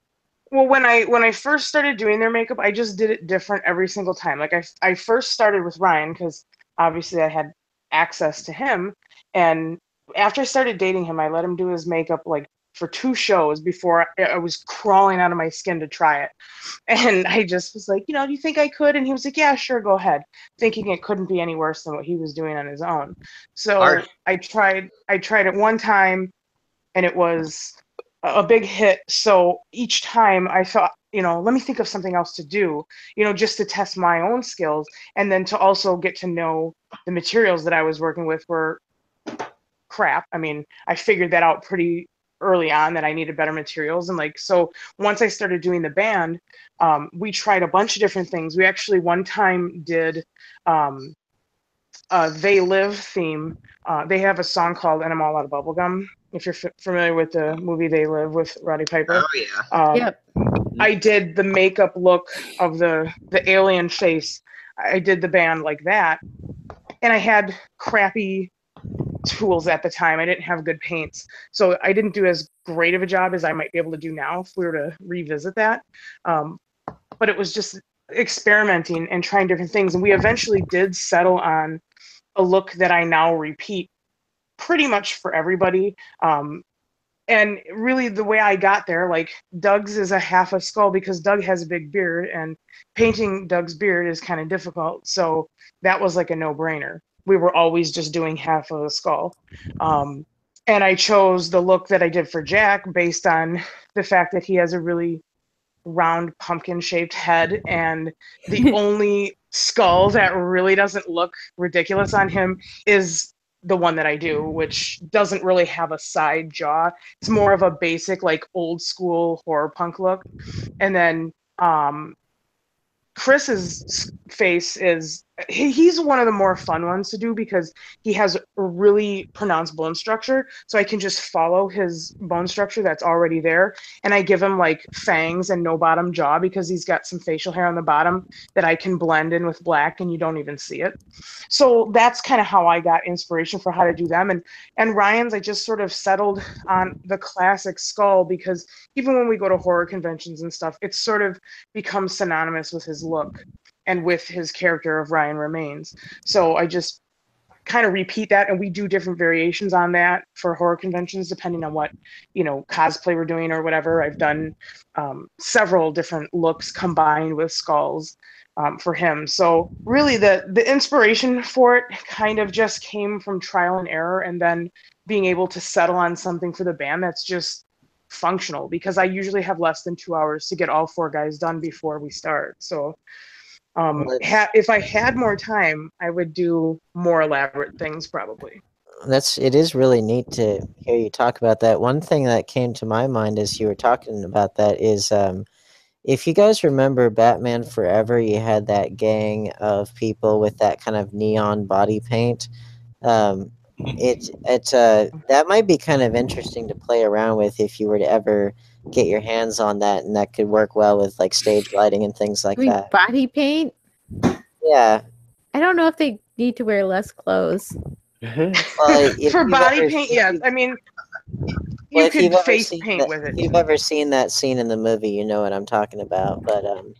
Well, when I when I first started doing their makeup, I just did it different every single time. Like I I first started with Ryan because obviously I had access to him, and after I started dating him, I let him do his makeup like for two shows before I, I was crawling out of my skin to try it. And I just was like, you know, do you think I could? And he was like, yeah, sure, go ahead, thinking it couldn't be any worse than what he was doing on his own. So Art. I tried I tried it one time and it was a big hit. So each time I thought, you know, let me think of something else to do, you know, just to test my own skills and then to also get to know the materials that I was working with were crap. I mean, I figured that out pretty early on that I needed better materials. And like, so once I started doing the band, um, we tried a bunch of different things. We actually one time did um, a They Live theme. Uh, they have a song called And I'm All Out of Bubblegum. If you're f- familiar with the movie They Live with Roddy Piper. Oh yeah. Um, Yep. I did the makeup look of the the alien face. I did the band like that, and I had crappy tools at the time. I didn't have good paints, so I didn't do as great of a job as I might be able to do now if we were to revisit that. Um, but it was just experimenting and trying different things, and we eventually did settle on a look that I now repeat pretty much for everybody. Um, and really the way I got there, like Doug's is a half a skull because Doug has a big beard and painting Doug's beard is kind of difficult. So that was like a no brainer. We were always just doing half of the skull. Um, and I chose the look that I did for Jack based on the fact that he has a really round pumpkin shaped head and the only skull that really doesn't look ridiculous on him is the one that I do, which doesn't really have a side jaw. It's more of a basic, like old school horror punk look. And then um, Chris's face is he's one of the more fun ones to do because he has a really pronounced bone structure. So I can just follow his bone structure that's already there. And I give him like fangs and no bottom jaw because he's got some facial hair on the bottom that I can blend in with black and you don't even see it. So that's kind of how I got inspiration for how to do them. And and Ryan's I just sort of settled on the classic skull because even when we go to horror conventions and stuff, it's sort of become synonymous with his look and with his character of Ryan Remains. So I just kind of repeat that and we do different variations on that for horror conventions depending on what you know cosplay we're doing or whatever. I've done um, several different looks combined with skulls um, for him. So really the the inspiration for it kind of just came from trial and error and then being able to settle on something for the band that's just functional because i usually have less than two hours to get all four guys done before we start. So um, ha- if I had more time, I would do more elaborate things probably. That's it is really neat to hear you talk about that. One thing that came to my mind as you were talking about that is um if you guys remember Batman Forever, you had that gang of people with that kind of neon body paint. Um, it it uh, that might be kind of interesting to play around with if you were to ever get your hands on that, and that could work well with like stage lighting and things like I mean, that. body paint. Yeah. I don't know if they need to wear less clothes. Well, if For body paint, seen- yes. I mean, you if could you've ever face seen paint that- with it. If you've ever seen that scene in the movie, you know what I'm talking about. But um,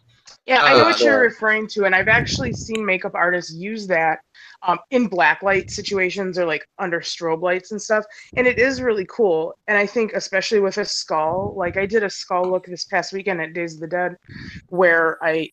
Yeah, I know Uh, what you're yeah. referring to, and I've actually seen makeup artists use that um, in black light situations or like under strobe lights and stuff, and it is really cool. And I think especially with a skull, like I did a skull look this past weekend at Days of the Dead, where I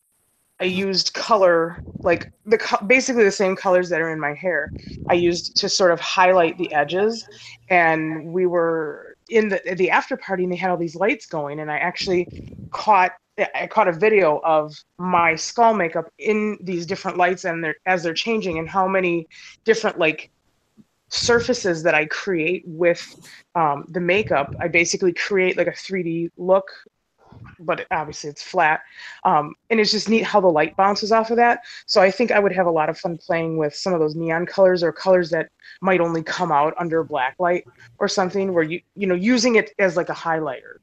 I used color like the basically the same colors that are in my hair. I used to sort of highlight the edges, and we were in the the after party, and they had all these lights going, and I actually caught I caught a video of my skull makeup in these different lights and they're as they're changing and how many different like surfaces that I create with um, the makeup. I basically create like a 3D look, but obviously it's flat. Um, and it's just neat how the light bounces off of that. So I think I would have a lot of fun playing with some of those neon colors or colors that might only come out under black light or something where you, you know, using it as like a highlighter,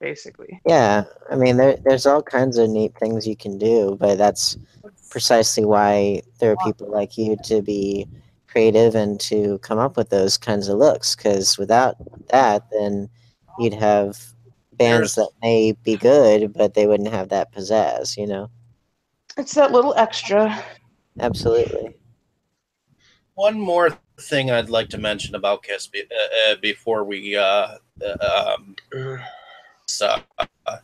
basically. yeah, I mean, there there's all kinds of neat things you can do, but that's precisely why there are people like you to be creative and to come up with those kinds of looks. Because without that, then you'd have bands that may be good, but they wouldn't have that pizzazz. You know, It's that little extra. absolutely. One more thing I'd like to mention about Kiss be, uh, uh, before we uh, uh, um, so, uh,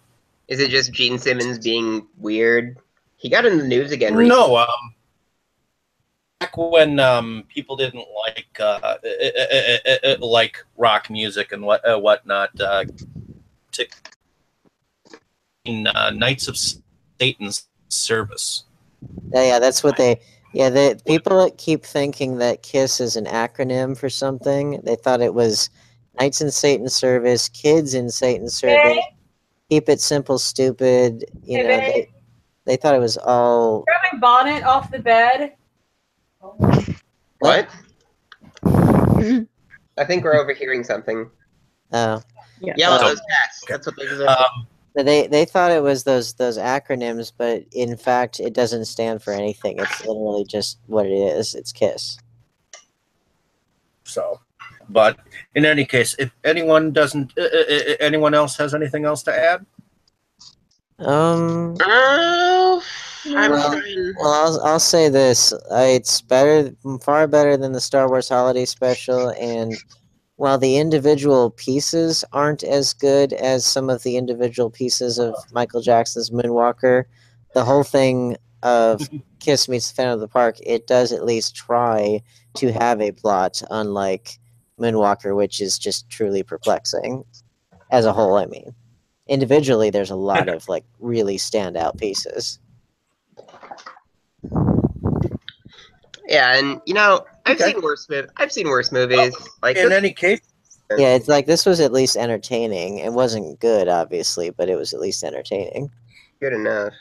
Is it just Gene Simmons being weird? He got in the news again. Recently. no, um, back when um, people didn't like uh, uh, uh, uh, uh, like rock music and what uh, whatnot, uh, to in uh, Knights of Satan's service. Yeah, yeah, that's what they. Yeah, the people keep thinking that KISS is an acronym for something. They thought it was Knights in Satan's Service, Kids in Satan's Service, Keep It Simple, Stupid. You Hey, know, they, they thought it was all. Grab my bonnet off the bed. What? I think we're overhearing something. Oh. Yeah. at those cats. That's what those are. Um, but they they thought it was those those acronyms, but in fact, it doesn't stand for anything. It's literally just what it is. It's KISS. So, but in any case, if anyone doesn't, uh, uh, uh, anyone else has anything else to add? Um. I'm well, fine. well, I'll I'll say this: uh, it's better, far better than the Star Wars Holiday Special, and while the individual pieces aren't as good as some of the individual pieces of Michael Jackson's Moonwalker, the whole thing of Kiss meets the Phantom of the Park, it does at least try to have a plot, unlike Moonwalker, which is just truly perplexing. As a whole, I mean, individually, there's a lot of like really standout pieces. Yeah, and you know, I've seen worse. mov- I've seen worse movies. Like in this- any case, Yeah, it's like this was at least entertaining. It wasn't good, obviously, but it was at least entertaining. good enough.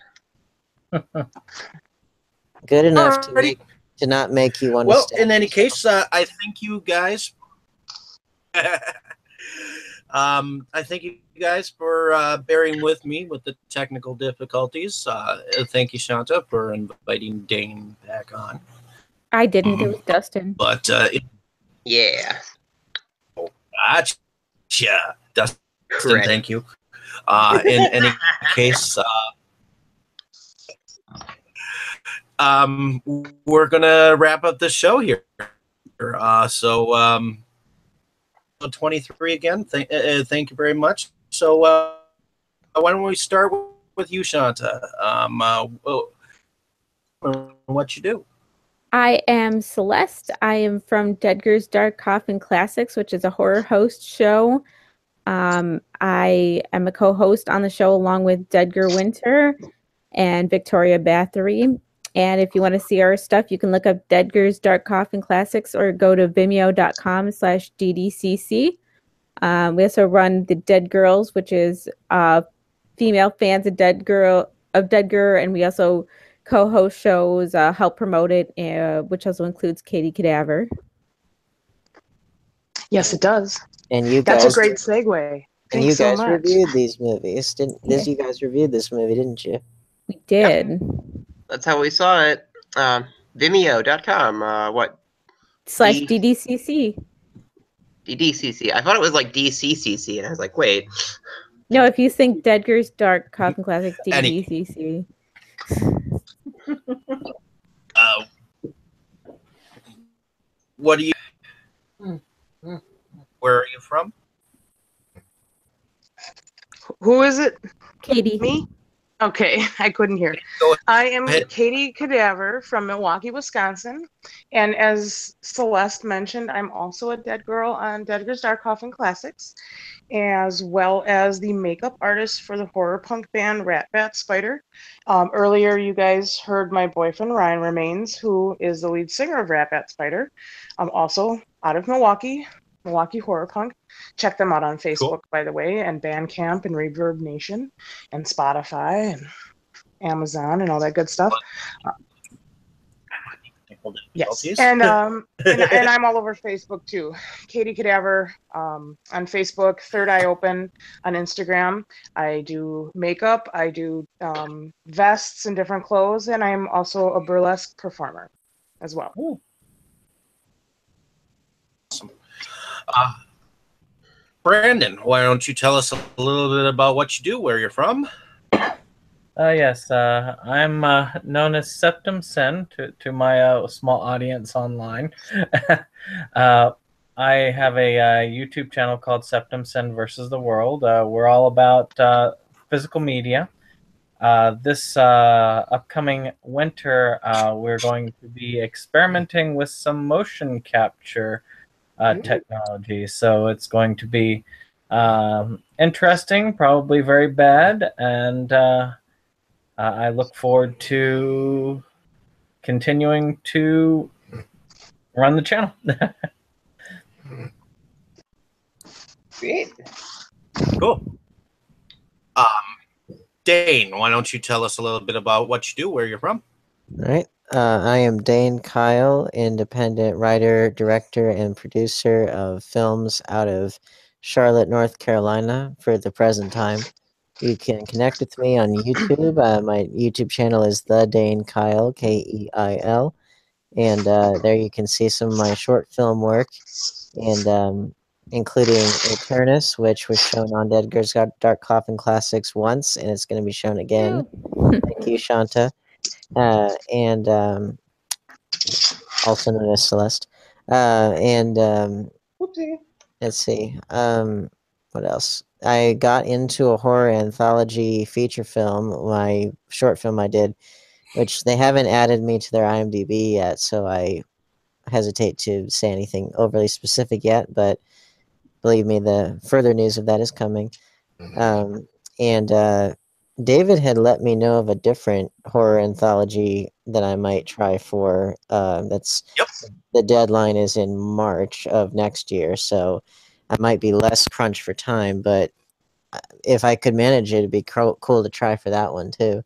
Good enough to make, to not make you want to well, in any case, uh, I thank you guys. um, I thank you guys for uh, bearing with me with the technical difficulties. Uh, thank you, Shanta, for inviting Dane back on. I didn't. It was Dustin. But uh, it, Yeah. gotcha, Dustin. Correct. Thank you. Uh, in any case, uh, um, we're gonna wrap up the show here. Uh, so, um, 23 again. Thank, uh, uh, thank you very much. So, uh, why don't we start with you, Shanta? Um, uh, what you do? I am Celeste. I am from Dedgar's Dark Coffin Classics, which is a horror host show. Um, I am a co host on the show along with Dedgar Winter and Victoria Bathory. And if you want to see our stuff, you can look up Dedgar's Dark Coffin Classics or go to vimeo.com slash DDCC. Um, we also run the Dead Girls, which is a female fans of Dead Girl of Dead Girl, and we also co-host shows, uh, help promote it, uh, which also includes Katie Cadaver. Yes, it does. And you That's guys, a great segue. and Thanks you guys much. reviewed these movies, didn't? This you guys reviewed this movie, didn't you? We did. That's how we saw it. Um, Vimeo.com. Uh, what? Slash D- DDCC. DDCC. I thought it was like DCCC, and I was like, wait. No, if you think Dead Girl's Dark Coffin Classic Any- DDCC. Uh, what do you? Where are you from? Who is it? Katie. Me? Okay, I couldn't hear. I am Katie Cadaver from Milwaukee, Wisconsin. And as Celeste mentioned, I'm also a dead girl on Dead Girls Dark Coffin Classics, as well as the makeup artist for the horror punk band Rat Bat Spider. Um, earlier, you guys heard my boyfriend Ryan Remains, who is the lead singer of Rat Bat Spider. I'm also out of Milwaukee, Milwaukee Horror Punk. Check them out on Facebook, by the way, and Bandcamp and Reverb Nation and Spotify and Amazon and all that good stuff. Uh, yes, and um, and, and I'm all over Facebook too. Katie Cadaver um, on Facebook, Third Eye Open on Instagram. I do makeup, I do um, vests and different clothes, and I'm also a burlesque performer as well. Uh, Brandon, why don't you tell us a little bit about what you do, where you're from? Uh, yes, uh, I'm uh, known as Septum Sen to, to my uh, small audience online. uh, I have a uh, YouTube channel called Septum Sen versus the World. We're all about physical media. This upcoming winter, we're going to be experimenting with some motion capture uh, technology. So it's going to be um, interesting, probably very bad, and uh, uh, I look forward to continuing to run the channel. Sweet. Cool. Um, Dane, why don't you tell us a little bit about what you do, where you're from? All right. Uh, I am Dane Keil, independent writer, director, and producer of films out of Charlotte, North Carolina for the present time. You can connect with me on YouTube. Uh, my YouTube channel is The Dane Keil, K E I L. And uh, there you can see some of my short film work, and um, including Eternus, which was shown on Dead Girls Got Dark Coffin Classics once, and it's going to be shown again. Thank you, Shanta. Uh, and um, also known as Celeste. Uh, and um, let's see. Um, what else? I got into a horror anthology feature film, my short film I did, which they haven't added me to their IMDb yet, so I hesitate to say anything overly specific yet, but believe me, the further news of that is coming. Um, and uh, David had let me know of a different horror anthology that I might try for. Uh, that's the deadline is in March of next year, so I might be less crunched for time. But uh, if I could manage it, it'd be co- cool to try for that one too.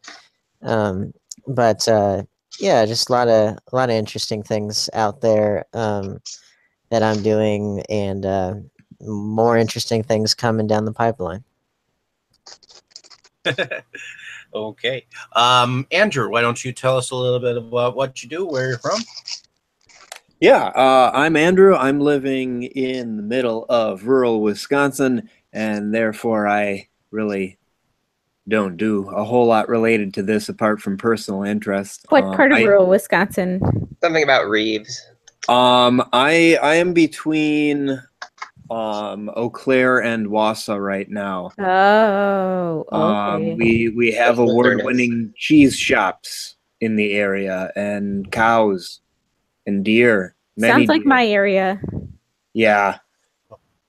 Um, but uh, yeah, just a lot of a lot of interesting things out there um, that I'm doing, and uh, more interesting things coming down the pipeline. okay. Um, Andrew, why don't you tell us a little bit about what you do, where you're from? Yeah, uh, I'm Andrew. I'm living in the middle of rural Wisconsin, and therefore I really don't do a whole lot related to this apart from personal interest. What Um, part of I- rural Wisconsin? Something about Reeves. Um, I I am between um Eau Claire and Wausau right now. Oh, okay. Um, we we have award-winning cheese shops in the area, and cows, and deer. Many Sounds like deer. my area. yeah.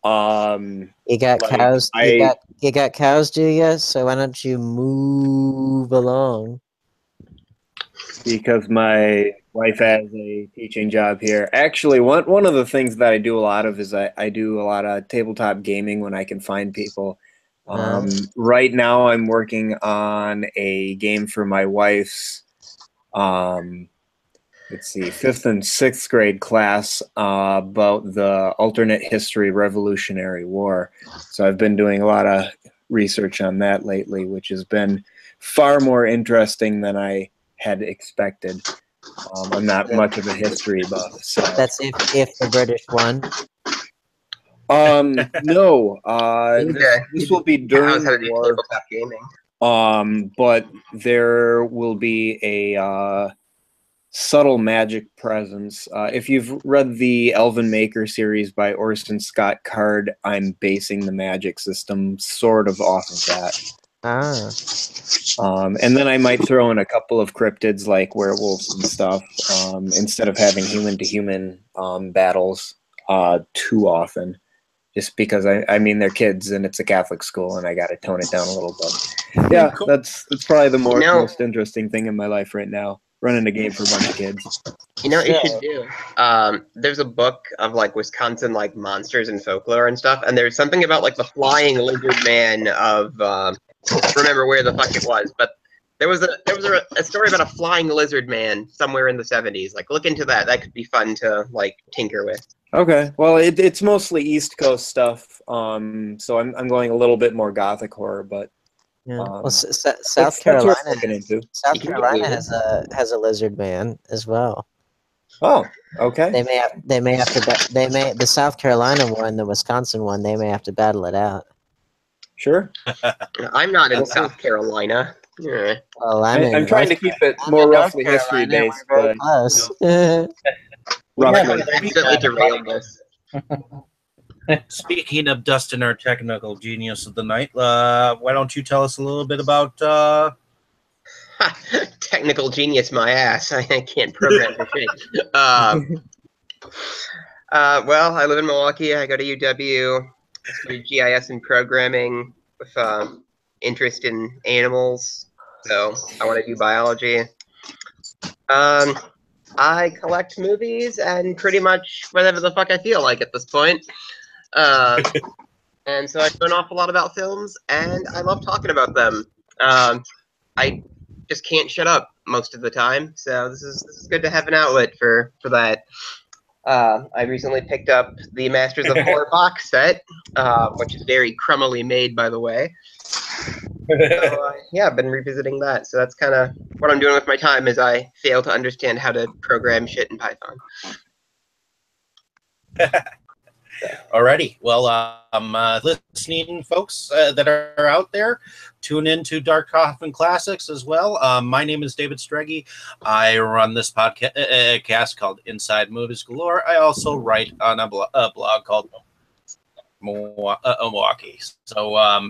Um, You got like, cows. I- You got you got cows, do you? So why don't you move along? because my wife has a teaching job here. Actually, one one of the things that I do a lot of is I, I do a lot of tabletop gaming when I can find people. Um, right now, I'm working on a game for my wife's, um, let's see, fifth and sixth grade class uh, about the alternate history Revolutionary War. So I've been doing a lot of research on that lately, which has been far more interesting than I had expected. Um, I'm not much of a history buff, so That's if if the British won. um, no, uh, this, Okay. this will be during Knows how to the war. gaming. Um, but there will be a uh, subtle magic presence. Uh, if you've read the Alvin Maker series by Orson Scott Card, I'm basing the magic system sort of off of that. Ah. Um, and then I might throw in a couple of cryptids like werewolves and stuff um, instead of having human to human um, battles uh, too often. Just because I, I mean they're kids and it's a Catholic school and I got to tone it down a little bit. Yeah, that's that's probably the more, You most interesting thing in my life right now. Running a game for a bunch of kids. You know what you should do? Um, there's a book of like Wisconsin like monsters and folklore and stuff, and there's something about like the flying lizard man of um, I don't remember where the fuck it was, but there was a there was a, a story about a flying lizard man somewhere in the 70s. Like look into that. That could be fun to like tinker with. Okay, well it, it's mostly East Coast stuff, um, so I'm I'm going a little bit more gothic horror, but Yeah. um, well, S- S- South that's what I'm Carolina. into. South You can get Carolina has a has a lizard man as well. Oh, okay. They may have they may have to they may the South Carolina one, the Wisconsin one, they may have to battle it out. Sure. I'm not in South Carolina. Yeah. Well, I'm, I, I'm trying to keep it I'm more in North roughly history Carolina, based, we're but close. roughly. Accidentally derailed this. Speaking of Dustin, our technical genius of the night, uh, why don't you tell us a little bit about uh, Technical genius, my ass. I can't program for shit. Um, uh, well, I live in Milwaukee. I go to UW. Studied GIS and programming with um, interest in animals. So I want to do biology. Um, I collect movies and pretty much whatever the fuck I feel like at this point. Um, and so I know an awful lot about films, and I love talking about them. Um, I just can't shut up most of the time, so this is this is good to have an outlet for for that. Uh, I recently picked up the Masters of Horror box set, uh, which is very crummily made, by the way. So, uh, yeah, I've been revisiting that. So that's kind of what I'm doing with my time, is I fail to understand how to program shit in Python. Alrighty. Well, um, uh, listening folks uh, that are out there, tune in to Dark Coffin Classics as well. Um, my name is David Streggy. I run this podcast uh, cast called Inside Movies Galore. I also write on a, blo- a blog called uh, Milwaukee. So, um,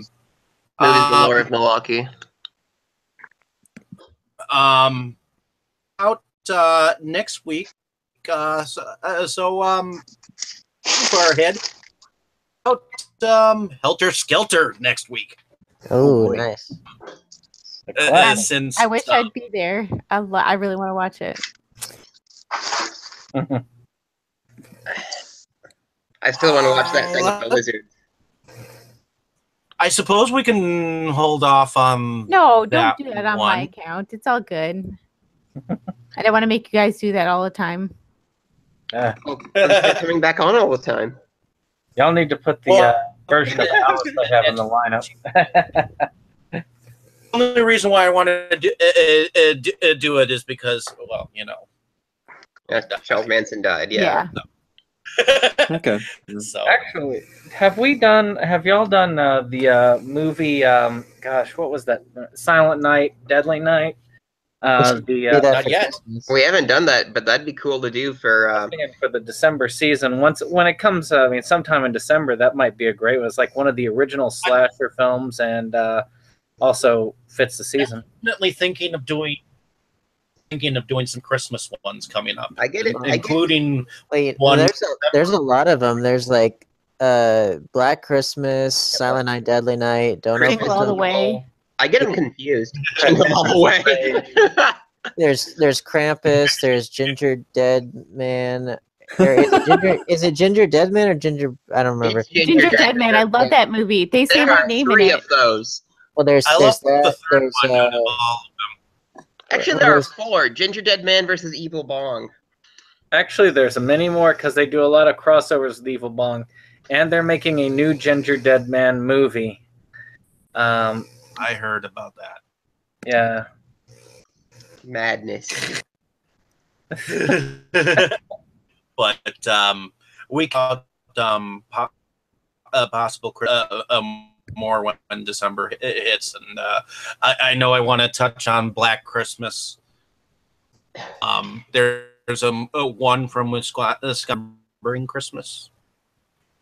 Movies um, galore of Milwaukee. um, out uh, next week. Uh, so, uh, so um, far ahead. Out um, Helter Skelter next week. Oh, nice. Uh, Um, since I wish uh, I'd be there. I, lo- I really want to watch it. I still want to watch that thing with the lizard. I suppose we can hold off on No, don't that do that on one. my account. It's all good. I don't want to make you guys do that all the time. Uh, It's coming back on all the time. y'all need to put the Well- uh, version of Alice I have in the lineup. The only reason why I wanted to do, uh, uh, do, uh, it is because, well, you know. Yeah, Charles Manson died. Yeah. Okay. So Actually, have we done? Have y'all done uh, the uh, movie? Um, gosh, what was that? Silent Night, Deadly Night. Uh, the uh, Not yet. We haven't done that, but that'd be cool to do for. Thinking for the December season. Once when it comes, uh, I mean, sometime in December, that might be a great one. It's like one of the original slasher films, and uh, also fits the season. definitely thinking of doing thinking of doing some Christmas ones coming up. I get it. I get it. including Wait, one. there's a, there's a lot of them. There's like uh Black Christmas, Silent Night, Deadly Night, Don't Jingle Open All the Till- Way. I get them confused. Jingle all the way. There's there's Krampus, there's Ginger Dead Man, There is it Ginger. is it Ginger Deadman or Ginger? I don't remember. Ginger Dead Man. I love that movie. They say my name in three it. of those. Well, there's I there's love the third There's one out of uh, Actually, there are four: Ginger Dead Man versus Evil Bong. Actually, there's many more because they do a lot of crossovers with Evil Bong, and they're making a new Ginger Dead Man movie. Um, I heard about that. yeah, Madness. but um, we got um, po- uh, possible cri- uh, um, more when, when December hi- hits, and uh, I, I know I want to touch on Black Christmas. Um, there's a, a one from Wisconsin, Spring Christmas,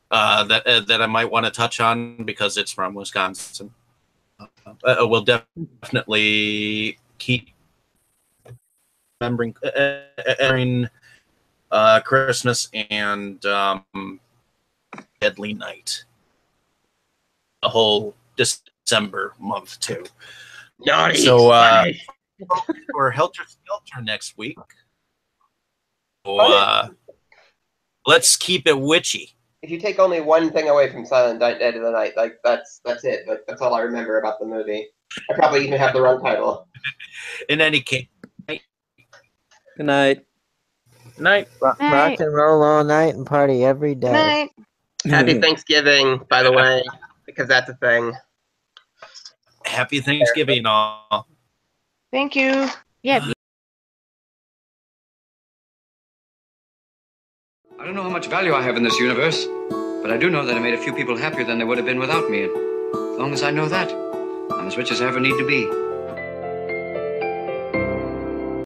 uh, that uh, that I might want to touch on because it's from Wisconsin. Uh, we'll definitely keep remembering uh, uh, uh, uh, Christmas and um, Deadly Night. A whole December month too. Naughty. So uh, for Helter Skelter next week. So, uh, let's keep it witchy. If you take only one thing away from Silent Night, Dead of the Night, like that's that's it. Like that's all I remember about the movie. I probably even have the wrong title. In any case, Good night. night. rock, rock and roll all night and party every day. Night. Happy Thanksgiving, by the way, because that's a thing. happy Thanksgiving, all. Thank you. Yeah. I don't know how much value I have in this universe, but I do know that I made a few people happier than they would have been without me. And as long as I know that, I'm as rich as I ever need to be.